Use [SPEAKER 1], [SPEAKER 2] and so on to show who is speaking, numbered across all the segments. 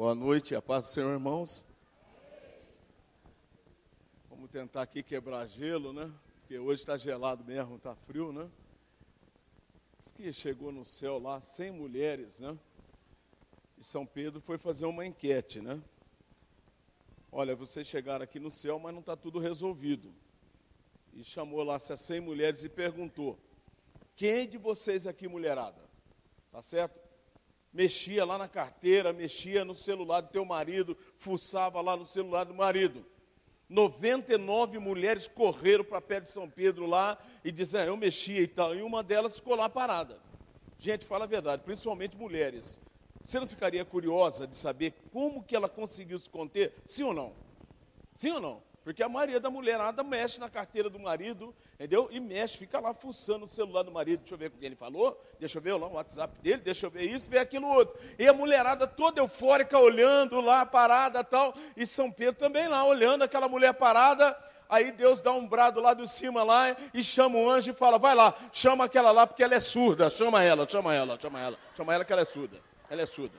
[SPEAKER 1] Boa noite, a paz do Senhor, irmãos. Vamos tentar aqui quebrar gelo, né? Porque hoje está gelado mesmo, está frio, né? Diz que chegou no céu lá 100 mulheres, né? E São Pedro foi fazer uma enquete, né? Olha, vocês chegaram aqui no céu, mas não está tudo resolvido. E chamou lá essas 100 mulheres e perguntou: Quem de vocês aqui, mulherada? Tá certo? Mexia lá na carteira, mexia no celular do teu marido, fuçava lá no celular do marido. 99 mulheres correram para pé de São Pedro lá e disseram, eu mexia e tal, e uma delas ficou lá parada. Gente, fala a verdade, principalmente mulheres. Você não ficaria curiosa de saber como que ela conseguiu se conter? Sim ou não? Sim ou não? Porque a maioria da mulherada mexe na carteira do marido, entendeu? E mexe, fica lá fuçando o celular do marido. Deixa eu ver o que ele falou, deixa eu ver lá o WhatsApp dele, deixa eu ver isso, ver aquilo outro. E a mulherada toda eufórica, olhando lá, parada tal. E São Pedro também lá, olhando aquela mulher parada. Aí Deus dá um brado lá de cima lá e chama o anjo e fala: vai lá, chama aquela lá porque ela é surda. Chama ela, chama ela, chama ela, chama ela que ela é surda. Ela é surda.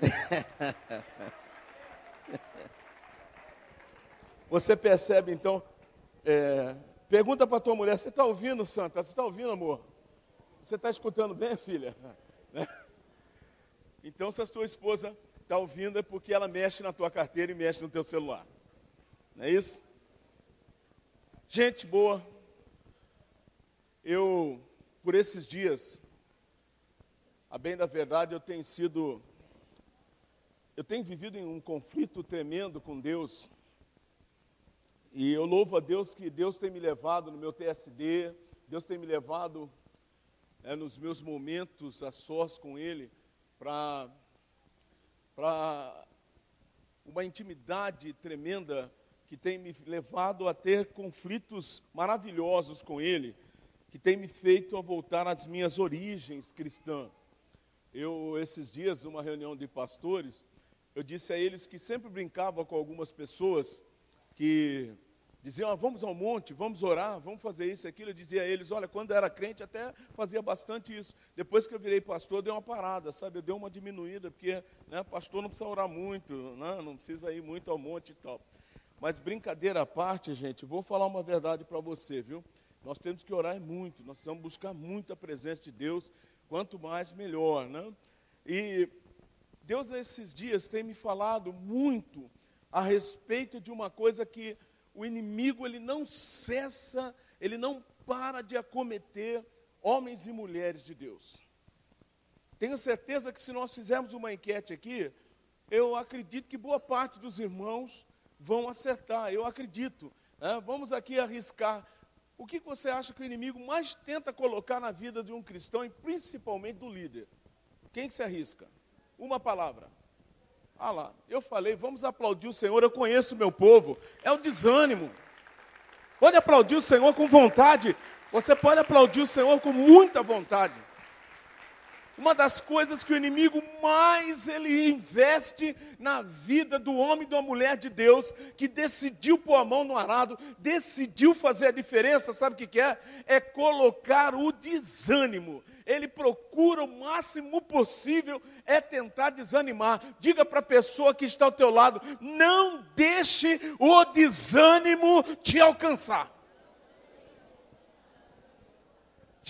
[SPEAKER 1] Você percebe então, é, pergunta para tua mulher, você está ouvindo, Santa? Você está ouvindo, amor? Você está escutando bem, filha? Né? Então, se a tua esposa está ouvindo, é porque ela mexe na tua carteira e mexe no teu celular. Não é isso? Gente boa, eu, por esses dias, a bem da verdade, eu tenho sido, eu tenho vivido em um conflito tremendo com Deus e eu louvo a Deus que Deus tem me levado no meu TSD, Deus tem me levado é, nos meus momentos a sós com Ele para uma intimidade tremenda que tem me levado a ter conflitos maravilhosos com Ele, que tem me feito a voltar às minhas origens cristãs. Eu, esses dias, numa reunião de pastores, eu disse a eles que sempre brincava com algumas pessoas que diziam, ah, vamos ao monte, vamos orar, vamos fazer isso aquilo. Eu dizia a eles, olha, quando eu era crente até fazia bastante isso. Depois que eu virei pastor, deu uma parada, sabe? Eu dei uma diminuída, porque né, pastor não precisa orar muito, né? não precisa ir muito ao monte e tal. Mas brincadeira à parte, gente, vou falar uma verdade para você, viu? Nós temos que orar muito, nós precisamos buscar muito a presença de Deus, quanto mais melhor, né? E Deus nesses dias tem me falado muito a respeito de uma coisa que o inimigo ele não cessa, ele não para de acometer homens e mulheres de Deus. Tenho certeza que se nós fizermos uma enquete aqui, eu acredito que boa parte dos irmãos vão acertar, eu acredito. Né? Vamos aqui arriscar. O que você acha que o inimigo mais tenta colocar na vida de um cristão e principalmente do líder? Quem que se arrisca? Uma palavra. Ah lá, eu falei, vamos aplaudir o Senhor, eu conheço o meu povo. É o desânimo. Pode aplaudir o Senhor com vontade. Você pode aplaudir o Senhor com muita vontade. Uma das coisas que o inimigo mais ele investe na vida do homem e da mulher de Deus, que decidiu pôr a mão no arado, decidiu fazer a diferença, sabe o que, que é? É colocar o desânimo. Ele procura o máximo possível é tentar desanimar. Diga para a pessoa que está ao teu lado, não deixe o desânimo te alcançar.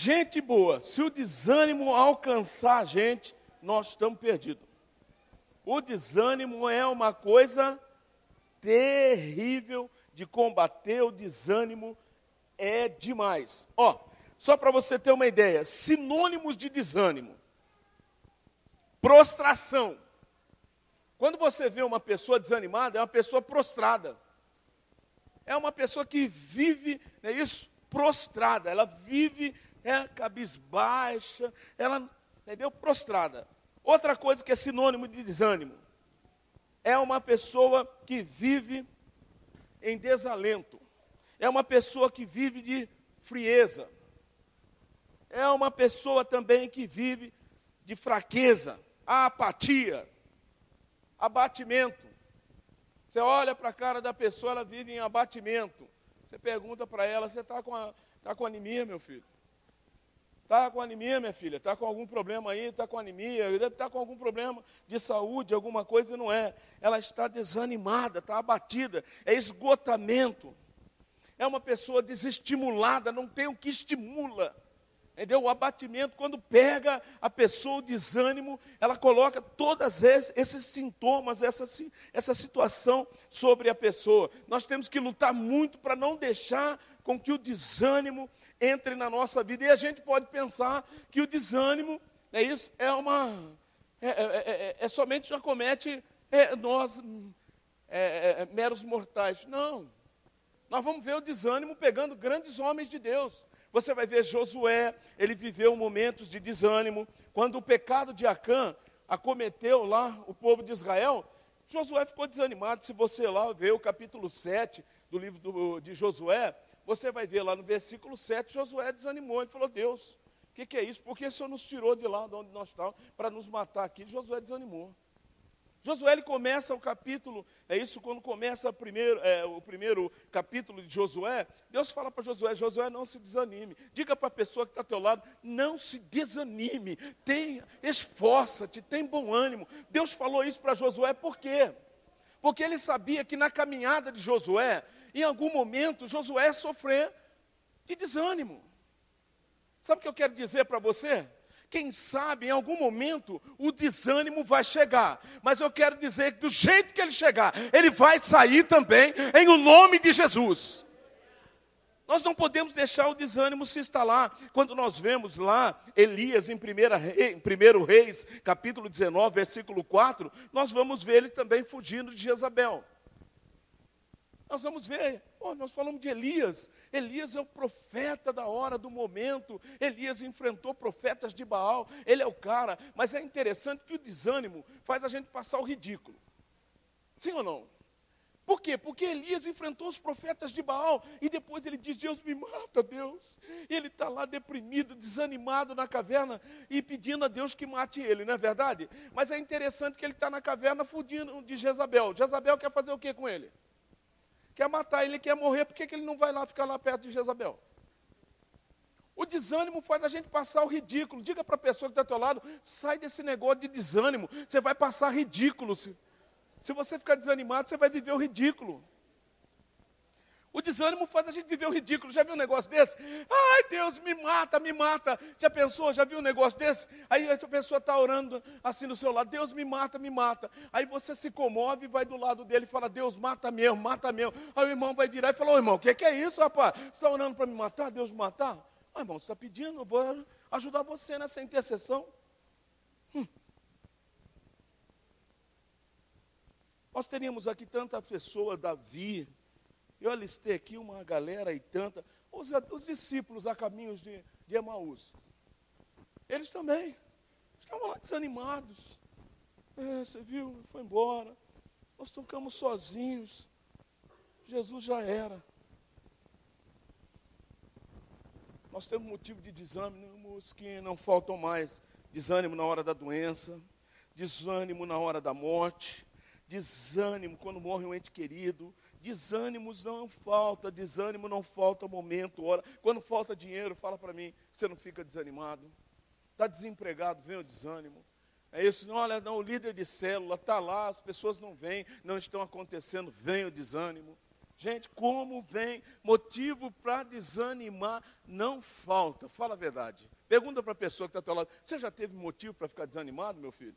[SPEAKER 1] Gente boa, se o desânimo alcançar a gente, nós estamos perdidos. O desânimo é uma coisa terrível de combater, o desânimo é demais. Ó, só para você ter uma ideia, sinônimos de desânimo: prostração. Quando você vê uma pessoa desanimada, é uma pessoa prostrada. É uma pessoa que vive, é isso? Prostrada. Ela vive é cabisbaixa, ela, entendeu? Prostrada. Outra coisa que é sinônimo de desânimo é uma pessoa que vive em desalento, é uma pessoa que vive de frieza, é uma pessoa também que vive de fraqueza, apatia, abatimento. Você olha para a cara da pessoa, ela vive em abatimento. Você pergunta para ela: Você está com, a, tá com anemia, meu filho? Está com anemia, minha filha? Está com algum problema aí? Está com anemia? Deve estar tá com algum problema de saúde, alguma coisa, não é. Ela está desanimada, está abatida. É esgotamento. É uma pessoa desestimulada, não tem o que estimula. Entendeu? O abatimento, quando pega a pessoa, o desânimo, ela coloca todos esses sintomas, essa, essa situação sobre a pessoa. Nós temos que lutar muito para não deixar com que o desânimo entre na nossa vida. E a gente pode pensar que o desânimo, é isso, é uma. É, é, é, é somente já comete nós, meros mortais. Não. Nós vamos ver o desânimo pegando grandes homens de Deus. Você vai ver Josué, ele viveu momentos de desânimo. Quando o pecado de Acã acometeu lá o povo de Israel, Josué ficou desanimado. Se você lá ver o capítulo 7 do livro do, de Josué, você vai ver lá no versículo 7, Josué desanimou, ele falou, Deus, o que, que, é isso? Por que o Senhor nos tirou de lá de onde nós estávamos para nos matar aqui? Josué desanimou. Josué ele começa o capítulo, é isso quando começa primeiro, é, o primeiro capítulo de Josué, Deus fala para Josué, Josué não se desanime. Diga para a pessoa que está ao teu lado, não se desanime, tem, esforça-te, tem bom ânimo. Deus falou isso para Josué, por quê? Porque ele sabia que na caminhada de Josué, em algum momento, Josué sofrer de desânimo. Sabe o que eu quero dizer para você? Quem sabe em algum momento o desânimo vai chegar, mas eu quero dizer que do jeito que ele chegar, ele vai sair também, em o nome de Jesus. Nós não podemos deixar o desânimo se instalar. Quando nós vemos lá Elias em 1 Reis, capítulo 19, versículo 4, nós vamos ver ele também fugindo de Jezabel. Nós vamos ver, oh, nós falamos de Elias. Elias é o profeta da hora, do momento. Elias enfrentou profetas de Baal. Ele é o cara. Mas é interessante que o desânimo faz a gente passar o ridículo. Sim ou não? Por quê? Porque Elias enfrentou os profetas de Baal e depois ele diz: Deus me mata, Deus. E ele está lá deprimido, desanimado na caverna e pedindo a Deus que mate ele, não é verdade? Mas é interessante que ele está na caverna fugindo de Jezabel. Jezabel quer fazer o que com ele? Quer matar ele, quer morrer, por que, que ele não vai lá ficar lá perto de Jezabel? O desânimo faz a gente passar o ridículo. Diga para a pessoa que está ao teu lado, sai desse negócio de desânimo. Você vai passar ridículo. Se, se você ficar desanimado, você vai viver o ridículo. O desânimo faz a gente viver o ridículo. Já viu um negócio desse? Ai, Deus, me mata, me mata. Já pensou? Já viu um negócio desse? Aí essa pessoa está orando assim no seu lado: Deus, me mata, me mata. Aí você se comove e vai do lado dele e fala: Deus, mata mesmo, mata mesmo. Aí o irmão vai virar e falar: Ô irmão, o que, que, é isso, rapaz? Você está orando para me matar? Deus me matar? Ah, irmão, você está pedindo, eu vou ajudar você nessa intercessão. Hum. Nós teríamos aqui tanta pessoa, Davi, eu alistei aqui uma galera e tanta. Os, os discípulos a caminhos de, de Emaús. Eles também estavam lá desanimados. É, você viu, foi embora. Nós tocamos sozinhos. Jesus já era. Nós temos motivo de desânimos que não faltam mais. Desânimo na hora da doença, desânimo na hora da morte, desânimo quando morre um ente querido, Desânimos não falta, desânimo não falta momento, hora. Quando falta dinheiro, fala para mim, você não fica desanimado. Está desempregado, vem o desânimo. É isso, não, olha, não, o líder de célula está lá, as pessoas não vêm, não estão acontecendo, vem o desânimo. Gente, como vem? Motivo para desanimar não falta, fala a verdade. Pergunta para a pessoa que está ao teu lado, você já teve motivo para ficar desanimado, meu filho?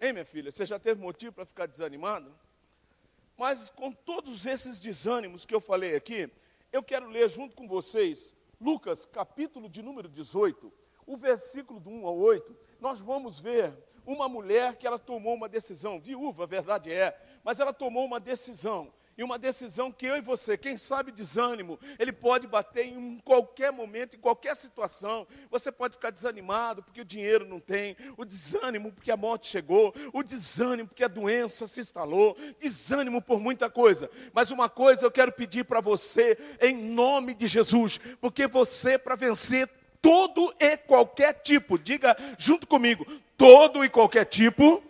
[SPEAKER 1] Hein, minha filha, você já teve motivo para ficar desanimado? Mas com todos esses desânimos que eu falei aqui, eu quero ler junto com vocês Lucas, capítulo de número 18, o versículo do 1 ao 8. Nós vamos ver uma mulher que ela tomou uma decisão, viúva, a verdade é, mas ela tomou uma decisão e uma decisão que eu e você, quem sabe desânimo, ele pode bater em qualquer momento, em qualquer situação. Você pode ficar desanimado porque o dinheiro não tem, o desânimo porque a morte chegou, o desânimo porque a doença se instalou, desânimo por muita coisa. Mas uma coisa eu quero pedir para você, em nome de Jesus, porque você, para vencer todo e qualquer tipo, diga junto comigo, todo e qualquer tipo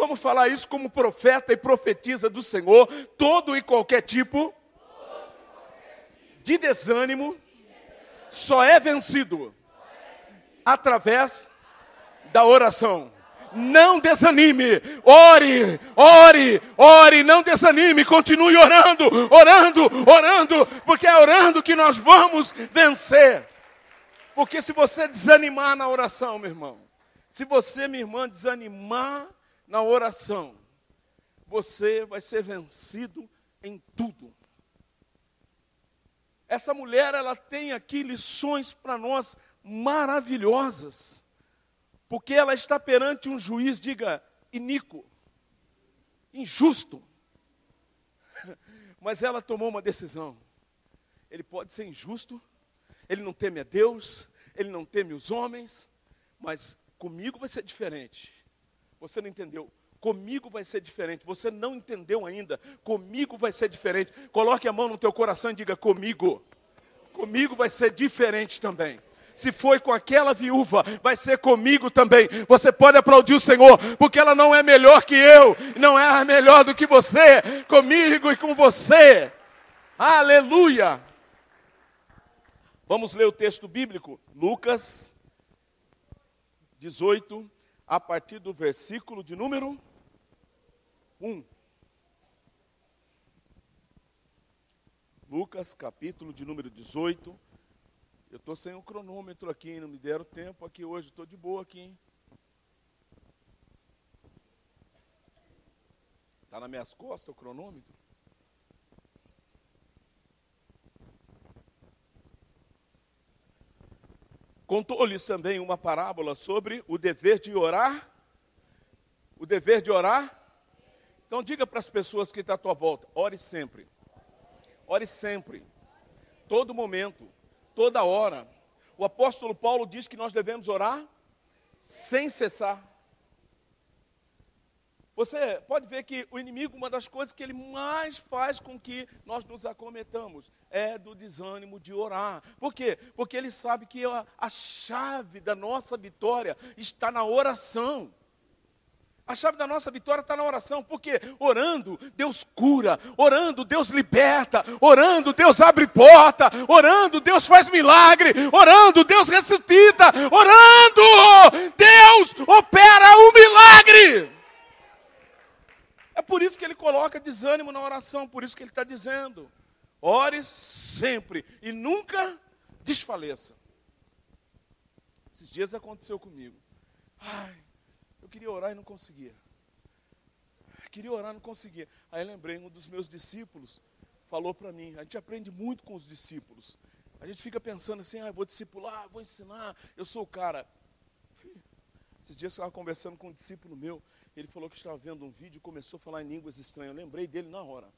[SPEAKER 1] Vamos falar isso como profeta e profetiza do Senhor, todo e qualquer tipo de desânimo só é vencido através da oração. Não desanime, ore, ore, ore, não desanime, continue orando, orando, orando, porque é orando que nós vamos vencer. Porque se você desanimar na oração, meu irmão, se você, minha irmã, desanimar na oração, você vai ser vencido em tudo. Essa mulher, ela tem aqui lições para nós maravilhosas, porque ela está perante um juiz, diga, iníquo, injusto, mas ela tomou uma decisão. Ele pode ser injusto, ele não teme a Deus, ele não teme os homens, mas comigo vai ser diferente. Você não entendeu? Comigo vai ser diferente. Você não entendeu ainda? Comigo vai ser diferente. Coloque a mão no teu coração e diga comigo. Comigo vai ser diferente também. Se foi com aquela viúva, vai ser comigo também. Você pode aplaudir o Senhor, porque ela não é melhor que eu, não é melhor do que você, comigo e com você. Aleluia! Vamos ler o texto bíblico, Lucas 18, a partir do versículo de número 1. Lucas, capítulo de número 18. Eu estou sem o cronômetro aqui, não me deram tempo aqui hoje, estou de boa aqui. Está nas minhas costas o cronômetro? Contou-lhes também uma parábola sobre o dever de orar. O dever de orar então diga para as pessoas que estão à tua volta, ore sempre. Ore sempre. Todo momento, toda hora. O apóstolo Paulo diz que nós devemos orar sem cessar. Você pode ver que o inimigo, uma das coisas que ele mais faz com que nós nos acometamos é do desânimo de orar. Por quê? Porque ele sabe que a, a chave da nossa vitória está na oração. A chave da nossa vitória está na oração, porque orando, Deus cura, orando, Deus liberta, orando, Deus abre porta, orando, Deus faz milagre, orando, Deus ressuscita, orando, Deus opera o milagre. É por isso que ele coloca desânimo na oração, por isso que ele está dizendo: ore sempre e nunca desfaleça. Esses dias aconteceu comigo. Ai, queria orar e não conseguia. Queria orar e não conseguia. Aí lembrei, um dos meus discípulos falou para mim, a gente aprende muito com os discípulos. A gente fica pensando assim, ah, vou discipular, vou ensinar, eu sou o cara. Esses dias eu estava conversando com um discípulo meu, ele falou que estava vendo um vídeo e começou a falar em línguas estranhas. Eu lembrei dele na hora.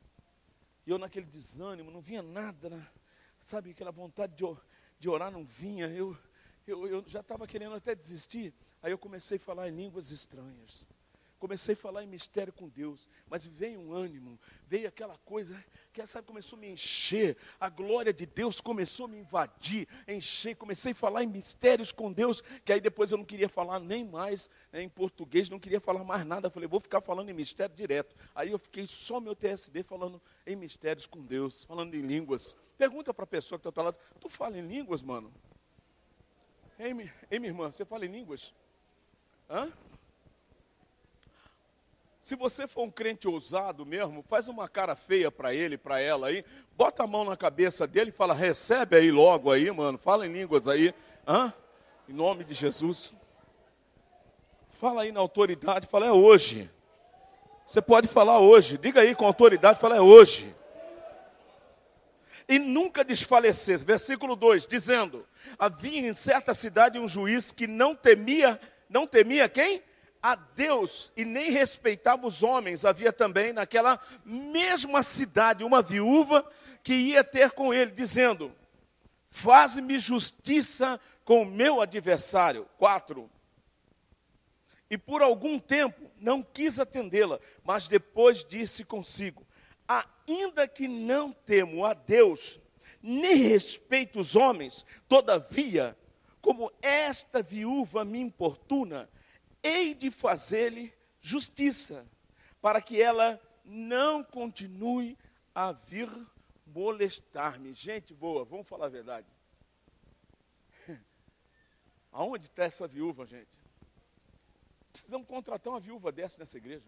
[SPEAKER 1] E eu naquele desânimo, não vinha nada, né? sabe, aquela vontade de, de orar não vinha. Eu, eu, eu já estava querendo até desistir. Aí eu comecei a falar em línguas estranhas. Comecei a falar em mistério com Deus, mas veio um ânimo, veio aquela coisa que sabe, começou a me encher, a glória de Deus começou a me invadir, encher, comecei a falar em mistérios com Deus, que aí depois eu não queria falar nem mais né, em português, não queria falar mais nada, falei, vou ficar falando em mistério direto. Aí eu fiquei só meu TSD falando em mistérios com Deus, falando em línguas. Pergunta para a pessoa que está lado, tu fala em línguas, mano? Ei, minha irmã, você fala em línguas? Hã? Se você for um crente ousado mesmo, faz uma cara feia para ele, para ela aí, bota a mão na cabeça dele e fala: recebe aí logo aí, mano, fala em línguas aí, hã? Em nome de Jesus. Fala aí na autoridade, fala: é hoje. Você pode falar hoje, diga aí com autoridade, fala: é hoje. E nunca desfalecer, versículo 2, dizendo: Havia em certa cidade um juiz que não temia não temia quem? A Deus e nem respeitava os homens. Havia também naquela mesma cidade uma viúva que ia ter com ele, dizendo: Faz-me justiça com o meu adversário. Quatro. E por algum tempo não quis atendê-la, mas depois disse consigo: Ainda que não temo a Deus, nem respeito os homens, todavia como esta viúva me importuna, hei de fazer-lhe justiça, para que ela não continue a vir molestar-me. Gente boa, vamos falar a verdade. Aonde está essa viúva, gente? Precisamos contratar uma viúva dessa nessa igreja.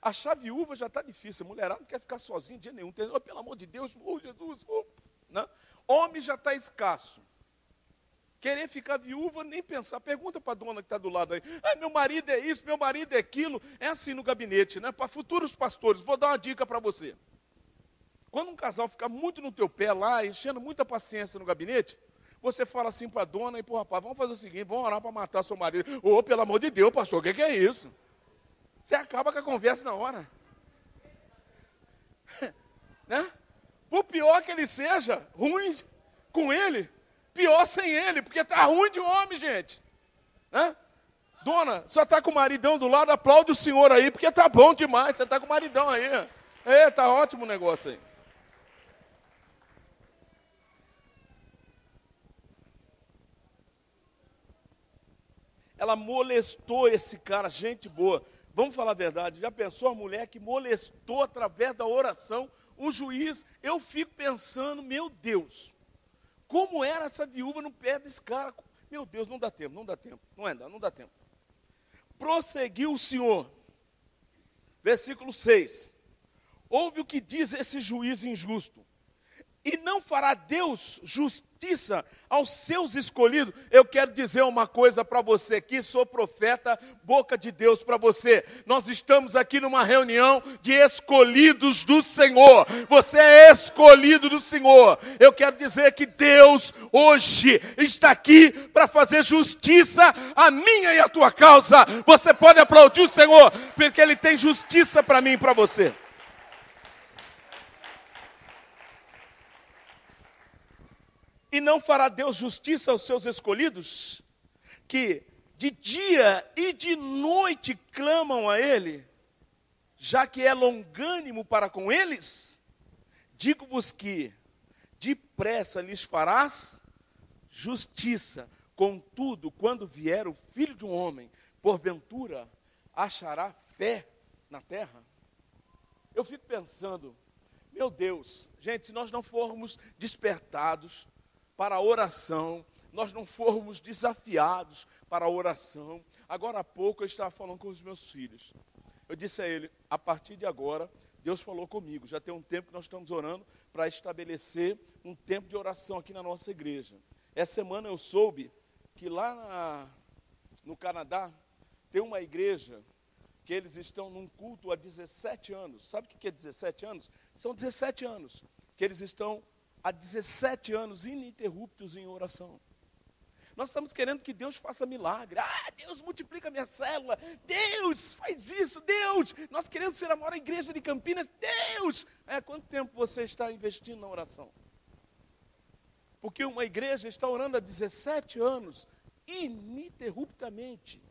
[SPEAKER 1] Achar viúva já está difícil. A mulherada não quer ficar sozinha dia nenhum. Oh, pelo amor de Deus, oh, Jesus. Oh. Não. Homem já está escasso. Querer ficar viúva, nem pensar. Pergunta para a dona que está do lado aí. Ah, meu marido é isso, meu marido é aquilo. É assim no gabinete, né? Para futuros pastores, vou dar uma dica para você. Quando um casal ficar muito no teu pé lá, enchendo muita paciência no gabinete, você fala assim para a dona e para o rapaz, vamos fazer o seguinte, vamos orar para matar seu marido. Ô, oh, pelo amor de Deus, pastor, o que, que é isso? Você acaba com a conversa na hora. né? Por pior que ele seja, ruim com ele, pior sem ele, porque está ruim de homem, gente. Né? Dona, só está com o maridão do lado, aplaude o senhor aí, porque está bom demais, você está com o maridão aí. É, tá ótimo o negócio aí. Ela molestou esse cara, gente boa. Vamos falar a verdade, já pensou a mulher que molestou através da oração um juiz? Eu fico pensando, meu Deus, como era essa viúva no pé desse cara? Meu Deus, não dá tempo, não dá tempo, não é, não dá tempo. Prosseguiu o Senhor, versículo 6. Ouve o que diz esse juiz injusto. E não fará Deus justiça aos seus escolhidos. Eu quero dizer uma coisa para você aqui, sou profeta, boca de Deus para você. Nós estamos aqui numa reunião de escolhidos do Senhor. Você é escolhido do Senhor. Eu quero dizer que Deus hoje está aqui para fazer justiça a minha e a tua causa. Você pode aplaudir o Senhor, porque Ele tem justiça para mim e para você. E não fará Deus justiça aos seus escolhidos, que de dia e de noite clamam a Ele, já que é longânimo para com eles? Digo-vos que depressa lhes farás justiça. Contudo, quando vier o filho de um homem, porventura achará fé na terra? Eu fico pensando, meu Deus, gente, se nós não formos despertados para a oração, nós não formos desafiados para a oração. Agora há pouco eu estava falando com os meus filhos. Eu disse a ele: a partir de agora, Deus falou comigo. Já tem um tempo que nós estamos orando para estabelecer um tempo de oração aqui na nossa igreja. Essa semana eu soube que lá na, no Canadá tem uma igreja que eles estão num culto há 17 anos. Sabe o que é 17 anos? São 17 anos que eles estão há 17 anos ininterruptos em oração. Nós estamos querendo que Deus faça milagre. Ah, Deus multiplica minha célula. Deus faz isso. Deus, nós queremos ser a maior igreja de Campinas. Deus, é, quanto tempo você está investindo na oração? Porque uma igreja está orando há 17 anos, ininterruptamente.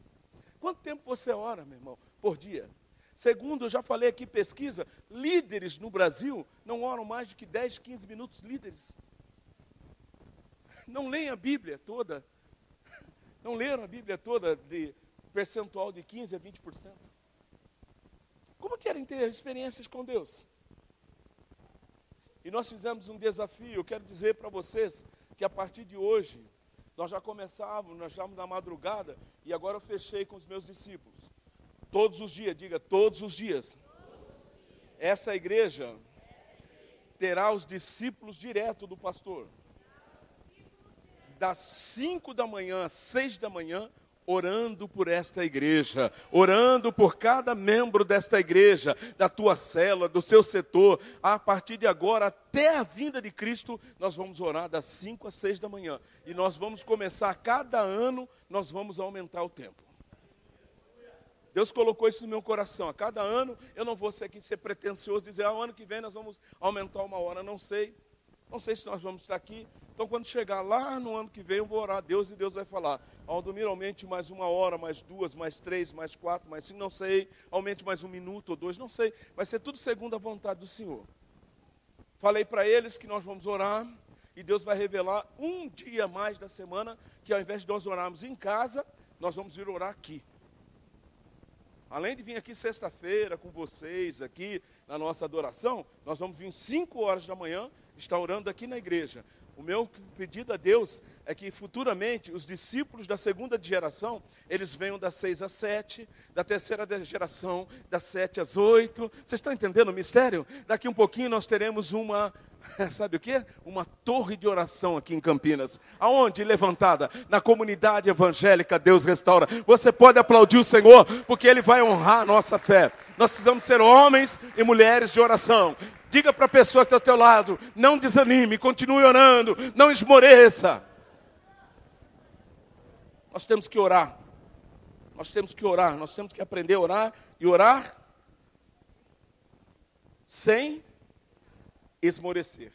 [SPEAKER 1] Quanto tempo você ora, meu irmão, por dia? Segundo, eu já falei aqui, pesquisa, líderes no Brasil não oram mais de que 10, 15 minutos líderes. Não leem a Bíblia toda. Não leram a Bíblia toda de percentual de 15 a 20%. Como querem ter experiências com Deus? E nós fizemos um desafio, eu quero dizer para vocês que a partir de hoje, nós já começávamos, nós estávamos na madrugada, e agora eu fechei com os meus discípulos. Todos os dias, diga todos os dias. Essa igreja terá os discípulos direto do pastor. Das 5 da manhã às 6 da manhã, orando por esta igreja, orando por cada membro desta igreja, da tua célula, do seu setor. A partir de agora, até a vinda de Cristo, nós vamos orar das 5 às 6 da manhã. E nós vamos começar, cada ano, nós vamos aumentar o tempo. Deus colocou isso no meu coração. A cada ano eu não vou ser aqui ser pretencioso, dizer, ah, ano que vem nós vamos aumentar uma hora. Não sei. Não sei se nós vamos estar aqui. Então, quando chegar lá no ano que vem, eu vou orar a Deus e Deus vai falar: Aldomiro, aumente mais uma hora, mais duas, mais três, mais quatro, mais cinco, não sei. Aumente mais um minuto ou dois, não sei. Vai ser tudo segundo a vontade do Senhor. Falei para eles que nós vamos orar e Deus vai revelar um dia mais da semana que ao invés de nós orarmos em casa, nós vamos ir orar aqui. Além de vir aqui sexta-feira com vocês, aqui na nossa adoração, nós vamos vir 5 horas da manhã, estar orando aqui na igreja. O meu pedido a Deus é que futuramente os discípulos da segunda geração, eles venham das seis às sete, da terceira geração, das sete às oito. Vocês estão entendendo o mistério? Daqui um pouquinho nós teremos uma, sabe o que? Uma torre de oração aqui em Campinas. Aonde? Levantada. Na comunidade evangélica Deus restaura. Você pode aplaudir o Senhor, porque Ele vai honrar a nossa fé. Nós precisamos ser homens e mulheres de oração. Diga para a pessoa que está ao teu lado, não desanime, continue orando, não esmoreça. Nós temos que orar. Nós temos que orar, nós temos que aprender a orar e orar sem esmorecer.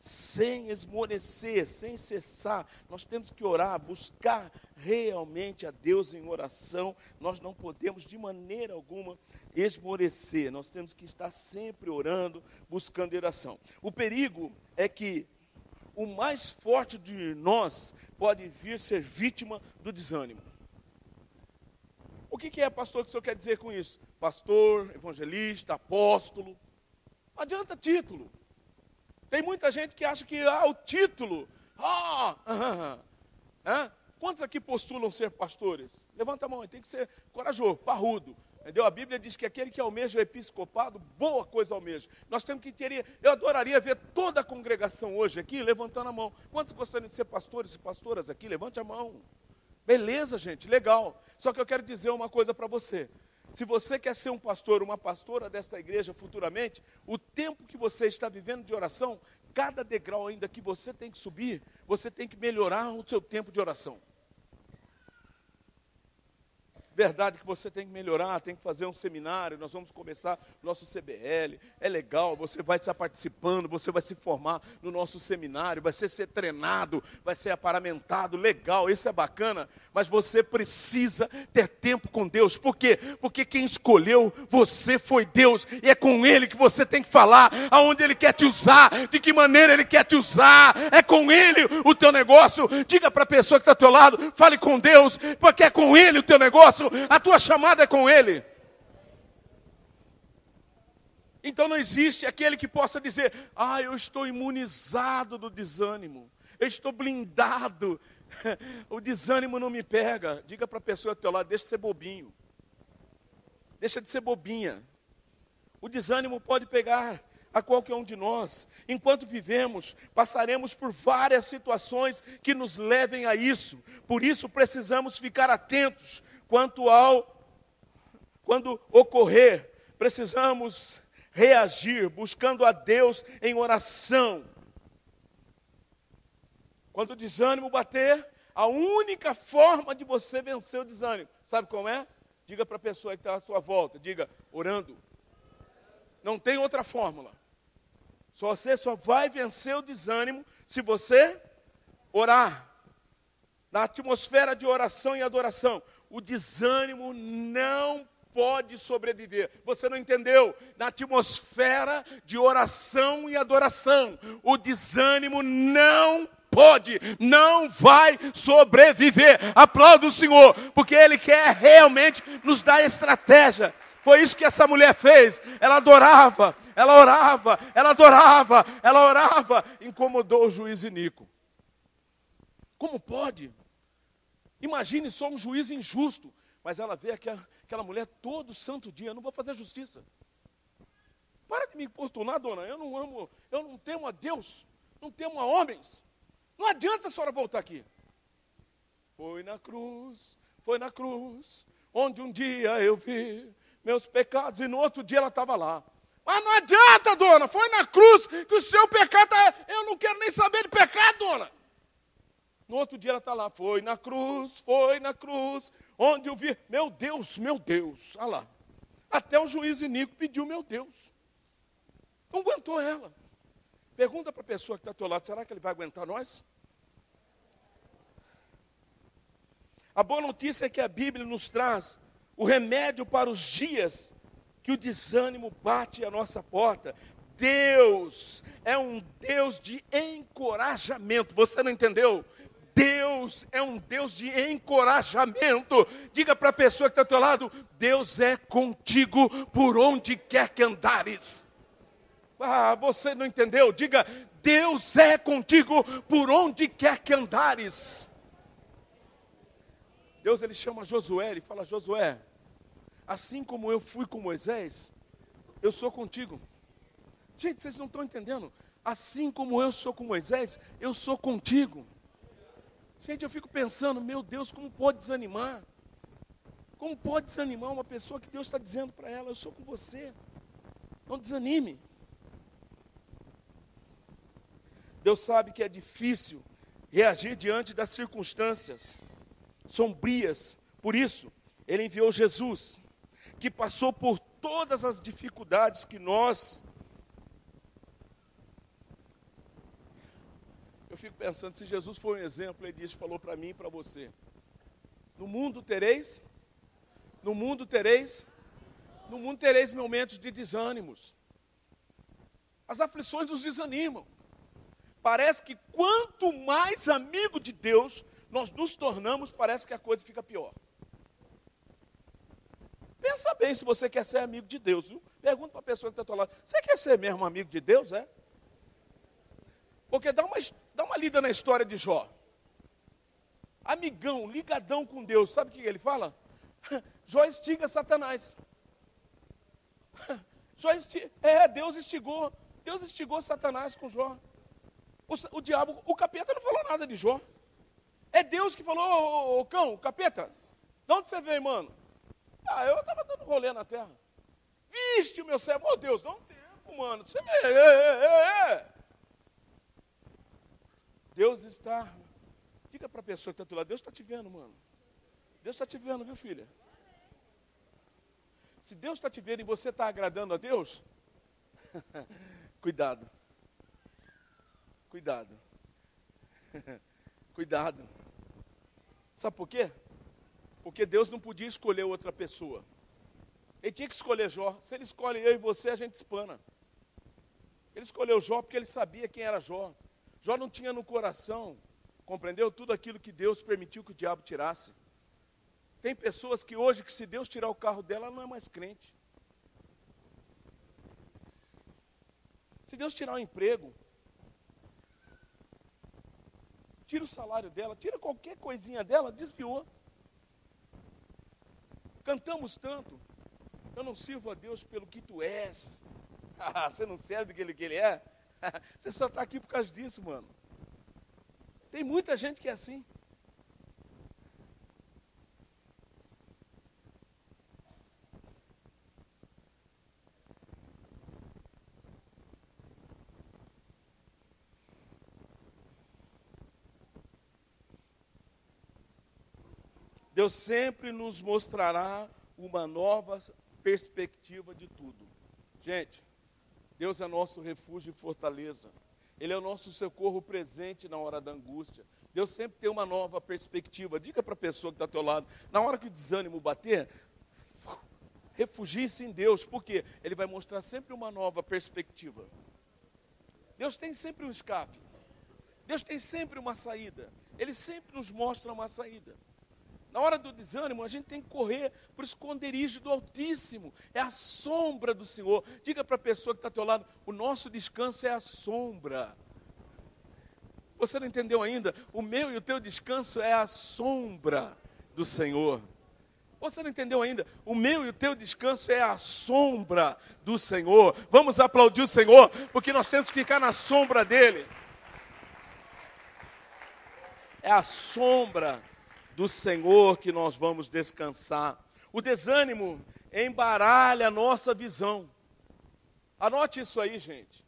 [SPEAKER 1] Sem esmorecer, sem cessar. Nós temos que orar, buscar realmente a Deus em oração. Nós não podemos de maneira alguma esmorecer. Nós temos que estar sempre orando, buscando oração. O perigo é que o mais forte de nós pode vir ser vítima do desânimo. O que, é, pastor, que o senhor quer dizer com isso? Pastor, evangelista, apóstolo. Não adianta título. Tem muita gente que acha que ah, o título. Ah, ah, ah, Quantos aqui postulam ser pastores? Levanta a mão, tem que ser corajoso, parrudo. Entendeu? A Bíblia diz que aquele que almeja o episcopado, boa coisa almeja. Nós temos que ter, eu adoraria ver toda a congregação hoje aqui levantando a mão. Quantos gostariam de ser pastores e pastoras aqui? Levante a mão. Beleza, gente, legal. Só que eu quero dizer uma coisa para você. Se você quer ser um pastor, uma pastora desta igreja futuramente, o tempo que você está vivendo de oração, cada degrau ainda que você tem que subir, você tem que melhorar o seu tempo de oração. Verdade que você tem que melhorar, tem que fazer um seminário, nós vamos começar nosso CBL. É legal, você vai estar participando, você vai se formar no nosso seminário, vai ser, ser treinado, vai ser aparamentado, legal, isso é bacana, mas você precisa ter tempo com Deus. Por quê? Porque quem escolheu você foi Deus, e é com Ele que você tem que falar, aonde Ele quer te usar, de que maneira Ele quer te usar, é com Ele o teu negócio. Diga para a pessoa que está ao teu lado, fale com Deus, porque é com Ele o teu negócio a tua chamada é com Ele. Então não existe aquele que possa dizer: Ah, eu estou imunizado do desânimo, eu estou blindado, o desânimo não me pega. Diga para a pessoa do teu lado: deixa de ser bobinho, deixa de ser bobinha. O desânimo pode pegar a qualquer um de nós. Enquanto vivemos, passaremos por várias situações que nos levem a isso. Por isso precisamos ficar atentos quanto ao quando ocorrer, precisamos reagir buscando a Deus em oração. Quando o desânimo bater, a única forma de você vencer o desânimo, sabe como é? Diga para a pessoa que está à sua volta, diga, orando. Não tem outra fórmula. Só você só vai vencer o desânimo se você orar. Na atmosfera de oração e adoração o desânimo não pode sobreviver. Você não entendeu? Na atmosfera de oração e adoração, o desânimo não pode, não vai sobreviver. Aplauda o Senhor, porque Ele quer realmente nos dar estratégia. Foi isso que essa mulher fez. Ela adorava, ela orava, ela adorava, ela orava. Incomodou o juiz Inico. Como pode? Imagine só um juiz injusto, mas ela vê aquela, aquela mulher todo santo dia, eu não vou fazer justiça. Para de me importunar, dona, eu não amo, eu não temo a Deus, não temo a homens. Não adianta a senhora voltar aqui. Foi na cruz, foi na cruz, onde um dia eu vi meus pecados, e no outro dia ela estava lá. Mas não adianta, dona, foi na cruz que o seu pecado está. Eu não quero nem saber de pecado, dona. No outro dia ela está lá, foi na cruz, foi na cruz, onde eu vi, meu Deus, meu Deus, olha lá. Até o juiz Inico pediu, meu Deus. Não aguentou ela. Pergunta para a pessoa que está ao teu lado, será que ele vai aguentar nós? A boa notícia é que a Bíblia nos traz o remédio para os dias que o desânimo bate à nossa porta. Deus é um Deus de encorajamento. Você não entendeu? Deus é um Deus de encorajamento. Diga para a pessoa que está ao teu lado: Deus é contigo por onde quer que andares. Ah, você não entendeu? Diga: Deus é contigo por onde quer que andares. Deus ele chama Josué, ele fala: Josué, assim como eu fui com Moisés, eu sou contigo. Gente, vocês não estão entendendo? Assim como eu sou com Moisés, eu sou contigo. Gente, eu fico pensando, meu Deus, como pode desanimar? Como pode desanimar uma pessoa que Deus está dizendo para ela, eu sou com você? Não desanime. Deus sabe que é difícil reagir diante das circunstâncias sombrias. Por isso, Ele enviou Jesus, que passou por todas as dificuldades que nós. Eu fico pensando, se Jesus foi um exemplo, Ele disse, falou para mim e para você: No mundo tereis, no mundo tereis, no mundo tereis momentos de desânimos. As aflições nos desanimam parece que quanto mais amigo de Deus nós nos tornamos, parece que a coisa fica pior. Pensa bem se você quer ser amigo de Deus, viu? Pergunta para a pessoa que está ao lado: você quer ser mesmo amigo de Deus? É? Porque dá uma, dá uma lida na história de Jó. Amigão, ligadão com Deus, sabe o que ele fala? Jó estiga Satanás. Jó. É, Deus estigou. Deus estigou Satanás com Jó. O, o, diabo, o capeta não falou nada de Jó. É Deus que falou, ô, ô, ô cão, capeta, de onde você veio, mano? Ah, eu estava dando rolê na terra. Viste o meu servo, ô Deus, dá um tempo, mano. Você é, é, é, é. Deus está. Diga para a pessoa que está do lado, Deus está te vendo, mano. Deus está te vendo, viu, filha? Se Deus está te vendo e você está agradando a Deus, cuidado. Cuidado. Cuidado. Sabe por quê? Porque Deus não podia escolher outra pessoa. Ele tinha que escolher Jó. Se ele escolhe eu e você, a gente espana. Ele escolheu Jó porque ele sabia quem era Jó. Jó não tinha no coração, compreendeu? Tudo aquilo que Deus permitiu que o diabo tirasse. Tem pessoas que hoje, que se Deus tirar o carro dela, ela não é mais crente. Se Deus tirar o emprego, tira o salário dela, tira qualquer coisinha dela, desviou. Cantamos tanto, eu não sirvo a Deus pelo que tu és. Você não serve do que ele, que ele é? Você só está aqui por causa disso, mano. Tem muita gente que é assim. Deus sempre nos mostrará uma nova perspectiva de tudo. Gente, Deus é nosso refúgio e fortaleza. Ele é o nosso socorro presente na hora da angústia. Deus sempre tem uma nova perspectiva. Diga para a pessoa que está ao teu lado, na hora que o desânimo bater, refugie-se em Deus, porque Ele vai mostrar sempre uma nova perspectiva. Deus tem sempre um escape. Deus tem sempre uma saída. Ele sempre nos mostra uma saída. Na hora do desânimo, a gente tem que correr para o esconderijo do Altíssimo. É a sombra do Senhor. Diga para a pessoa que está ao teu lado: o nosso descanso é a sombra. Você não entendeu ainda? O meu e o teu descanso é a sombra do Senhor. Você não entendeu ainda? O meu e o teu descanso é a sombra do Senhor. Vamos aplaudir o Senhor, porque nós temos que ficar na sombra dele. É a sombra do Senhor que nós vamos descansar. O desânimo embaralha a nossa visão. Anote isso aí, gente.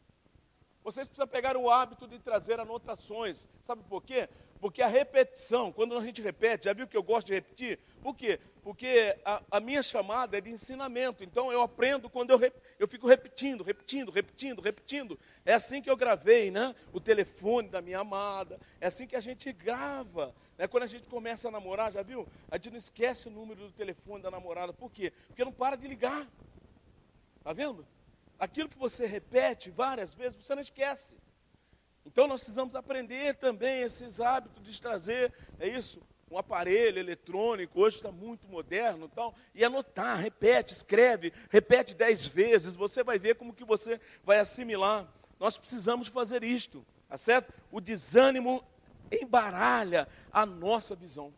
[SPEAKER 1] Vocês precisam pegar o hábito de trazer anotações. Sabe por quê? Porque a repetição, quando a gente repete, já viu que eu gosto de repetir? Por quê? Porque a, a minha chamada é de ensinamento. Então eu aprendo quando eu, eu fico repetindo, repetindo, repetindo, repetindo. É assim que eu gravei, né? O telefone da minha amada. É assim que a gente grava. Né? Quando a gente começa a namorar, já viu? A gente não esquece o número do telefone da namorada. Por quê? Porque não para de ligar. Está vendo? Aquilo que você repete várias vezes, você não esquece. Então nós precisamos aprender também esses hábitos de trazer, é isso, um aparelho eletrônico, hoje está muito moderno tal, e anotar, repete, escreve, repete dez vezes, você vai ver como que você vai assimilar. nós precisamos fazer isto, tá certo? O desânimo embaralha a nossa visão.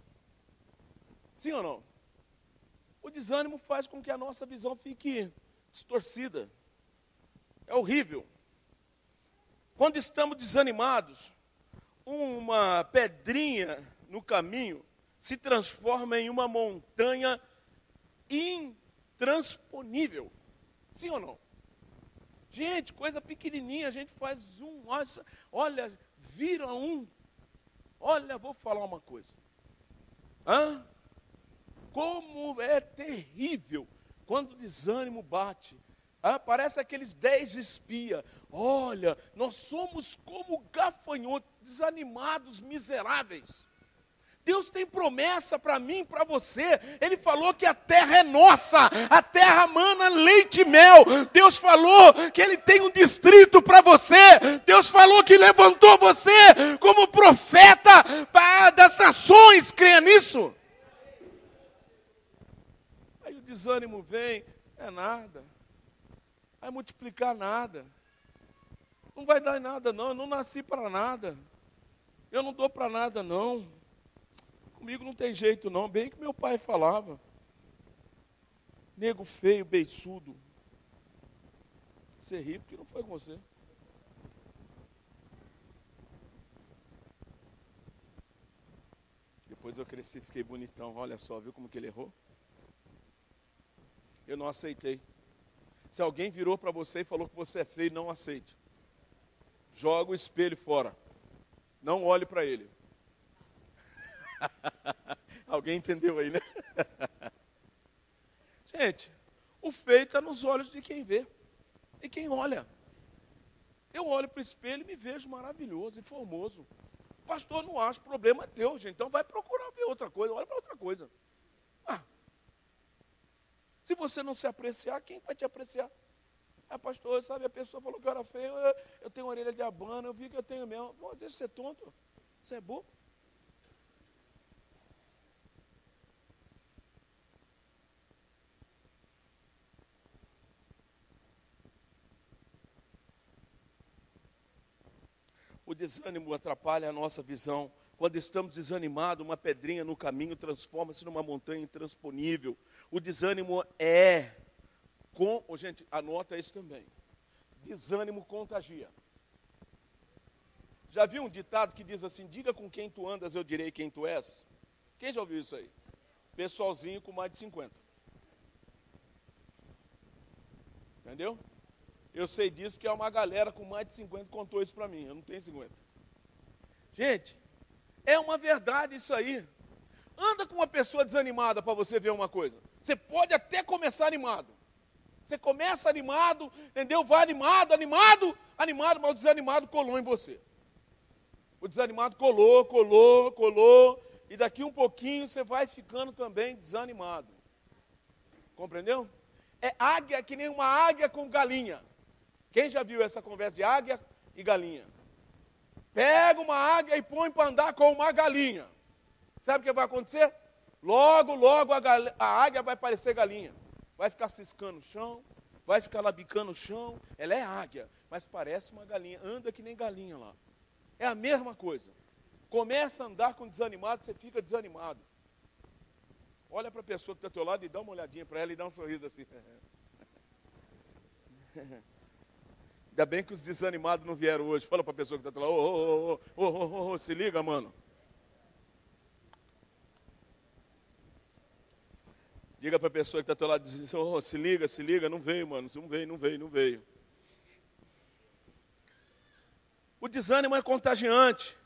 [SPEAKER 1] Sim ou não? O desânimo faz com que a nossa visão fique distorcida. É horrível. Quando estamos desanimados, uma pedrinha no caminho se transforma em uma montanha intransponível. Sim ou não? Gente, coisa pequenininha, a gente faz um, olha, vira um. Olha, vou falar uma coisa. Hã? Como é terrível quando o desânimo bate. Ah, parece aqueles dez espias. Olha, nós somos como gafanhotos, desanimados, miseráveis. Deus tem promessa para mim, para você. Ele falou que a terra é nossa, a terra mana leite e mel. Deus falou que Ele tem um distrito para você. Deus falou que levantou você como profeta das nações. Creia nisso. Aí o desânimo vem, é nada. Vai multiplicar nada. Não vai dar nada, não. Eu não nasci para nada. Eu não dou para nada, não. Comigo não tem jeito, não. Bem que meu pai falava. Nego feio, beiçudo. Você ri porque não foi com você. Depois eu cresci, fiquei bonitão. Olha só, viu como que ele errou? Eu não aceitei. Se alguém virou para você e falou que você é feio, não aceite. Joga o espelho fora. Não olhe para ele. alguém entendeu aí, né? Gente, o feio está nos olhos de quem vê e quem olha. Eu olho para o espelho e me vejo maravilhoso e formoso. Pastor, não acho problema teu, gente. Então vai procurar ver outra coisa, olha para outra coisa. Ah, se você não se apreciar, quem vai te apreciar? Ah, pastor, sabe, a pessoa falou que eu era feio, eu, eu tenho orelha de abano, eu vi que eu tenho mesmo. Vou dizer, você é tonto, você é bobo. Desânimo atrapalha a nossa visão. Quando estamos desanimados, uma pedrinha no caminho transforma-se numa montanha intransponível. O desânimo é com, oh, gente, anota isso também. Desânimo contagia. Já viu um ditado que diz assim: diga com quem tu andas, eu direi quem tu és? Quem já ouviu isso aí? Pessoalzinho com mais de 50. Entendeu? Eu sei disso porque é uma galera com mais de 50 contou isso para mim. Eu não tenho 50. Gente, é uma verdade isso aí. Anda com uma pessoa desanimada para você ver uma coisa. Você pode até começar animado. Você começa animado, entendeu? Vai animado, animado, animado, mas o desanimado colou em você. O desanimado colou, colou, colou, e daqui um pouquinho você vai ficando também desanimado. Compreendeu? É águia que nem uma águia com galinha. Quem já viu essa conversa de águia e galinha? Pega uma águia e põe para andar com uma galinha. Sabe o que vai acontecer? Logo, logo a, a águia vai parecer galinha. Vai ficar ciscando o chão, vai ficar labicando o chão. Ela é águia, mas parece uma galinha. Anda que nem galinha lá. É a mesma coisa. Começa a andar com desanimado, você fica desanimado. Olha para a pessoa que está ao teu lado e dá uma olhadinha para ela e dá um sorriso assim. Ainda bem que os desanimados não vieram hoje. Fala para a pessoa que está lado, ô, ô, ô, ô, se liga, mano. Diga para a pessoa que está lado, diz, oh, se liga, se liga, não veio, mano, não veio, não veio, não veio. O desânimo é contagiante.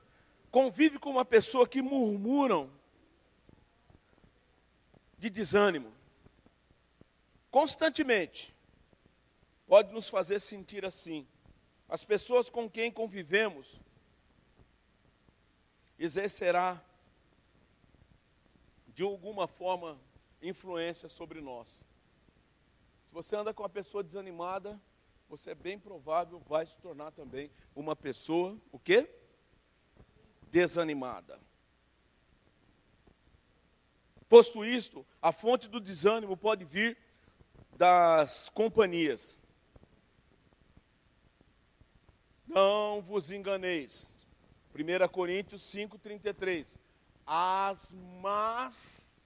[SPEAKER 1] Convive com uma pessoa que murmuram de desânimo constantemente. Pode nos fazer sentir assim. As pessoas com quem convivemos exercerá de alguma forma influência sobre nós. Se você anda com uma pessoa desanimada, você é bem provável vai se tornar também uma pessoa, o quê? Desanimada. Posto isto, a fonte do desânimo pode vir das companhias. Não vos enganeis. 1 Coríntios 5,33. As más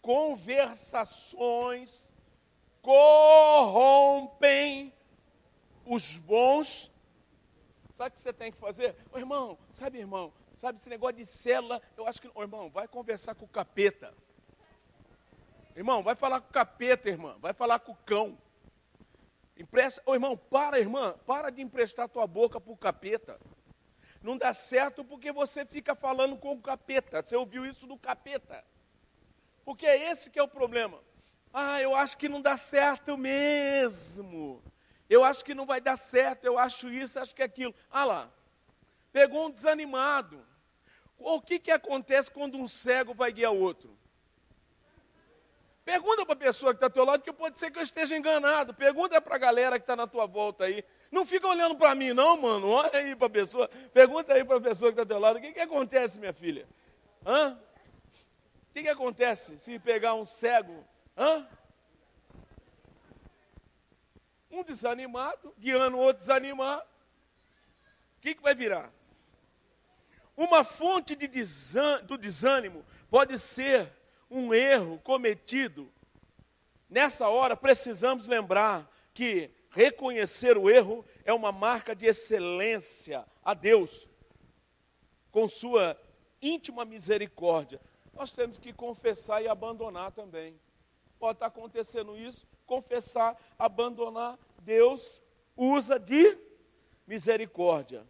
[SPEAKER 1] conversações corrompem os bons. Sabe o que você tem que fazer? Ô, irmão, sabe, irmão, sabe esse negócio de célula? Eu acho que, ô, irmão, vai conversar com o capeta. Irmão, vai falar com o capeta, irmã. Vai falar com o cão. Empresta, ô irmão, para, irmã, para de emprestar tua boca para o capeta. Não dá certo porque você fica falando com o capeta. Você ouviu isso do capeta. Porque é esse que é o problema. Ah, eu acho que não dá certo mesmo. Eu acho que não vai dar certo, eu acho isso, acho que aquilo. Ah lá, pegou um desanimado. O que, que acontece quando um cego vai guiar outro? Pergunta para a pessoa que está ao teu lado, que pode ser que eu esteja enganado. Pergunta para a galera que está na tua volta aí. Não fica olhando para mim, não, mano. Olha aí para a pessoa. Pergunta aí para a pessoa que está ao teu lado. O que, que acontece, minha filha? Hã? O que, que acontece se pegar um cego? Hã? Um desanimado, guiando o outro desanimado. O que, que vai virar? Uma fonte de do desânimo pode ser um erro cometido, nessa hora precisamos lembrar que reconhecer o erro é uma marca de excelência a Deus, com sua íntima misericórdia. Nós temos que confessar e abandonar também. Pode estar acontecendo isso, confessar, abandonar. Deus usa de misericórdia.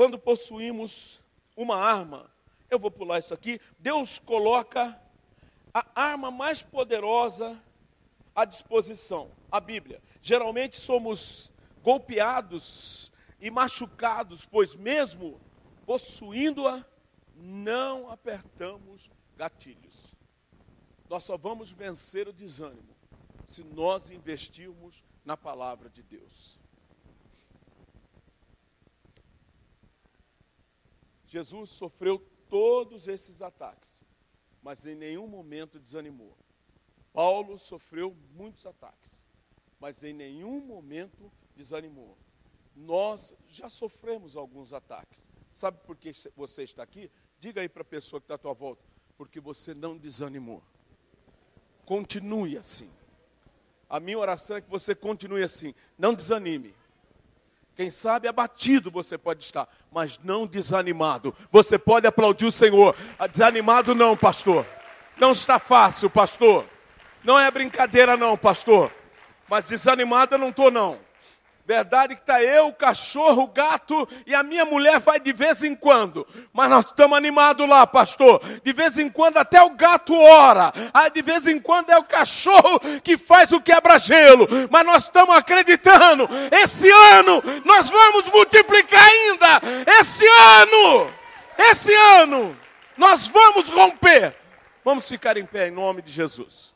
[SPEAKER 1] Quando possuímos uma arma, eu vou pular isso aqui, Deus coloca a arma mais poderosa à disposição, a Bíblia. Geralmente somos golpeados e machucados, pois mesmo possuindo-a, não apertamos gatilhos. Nós só vamos vencer o desânimo se nós investirmos na palavra de Deus. Jesus sofreu todos esses ataques, mas em nenhum momento desanimou. Paulo sofreu muitos ataques, mas em nenhum momento desanimou. Nós já sofremos alguns ataques. Sabe por que você está aqui? Diga aí para a pessoa que está à tua volta, porque você não desanimou. Continue assim. A minha oração é que você continue assim. Não desanime. Quem sabe abatido você pode estar, mas não desanimado. Você pode aplaudir o Senhor. Ah, desanimado não, pastor. Não está fácil, pastor. Não é brincadeira não, pastor. Mas desanimado eu não estou não. Verdade que está eu, o cachorro, o gato e a minha mulher vai de vez em quando. Mas nós estamos animados lá, pastor. De vez em quando até o gato ora. Aí de vez em quando é o cachorro que faz o quebra-gelo. Mas nós estamos acreditando. Esse ano nós vamos multiplicar ainda. Esse ano, esse ano, nós vamos romper. Vamos ficar em pé em nome de Jesus.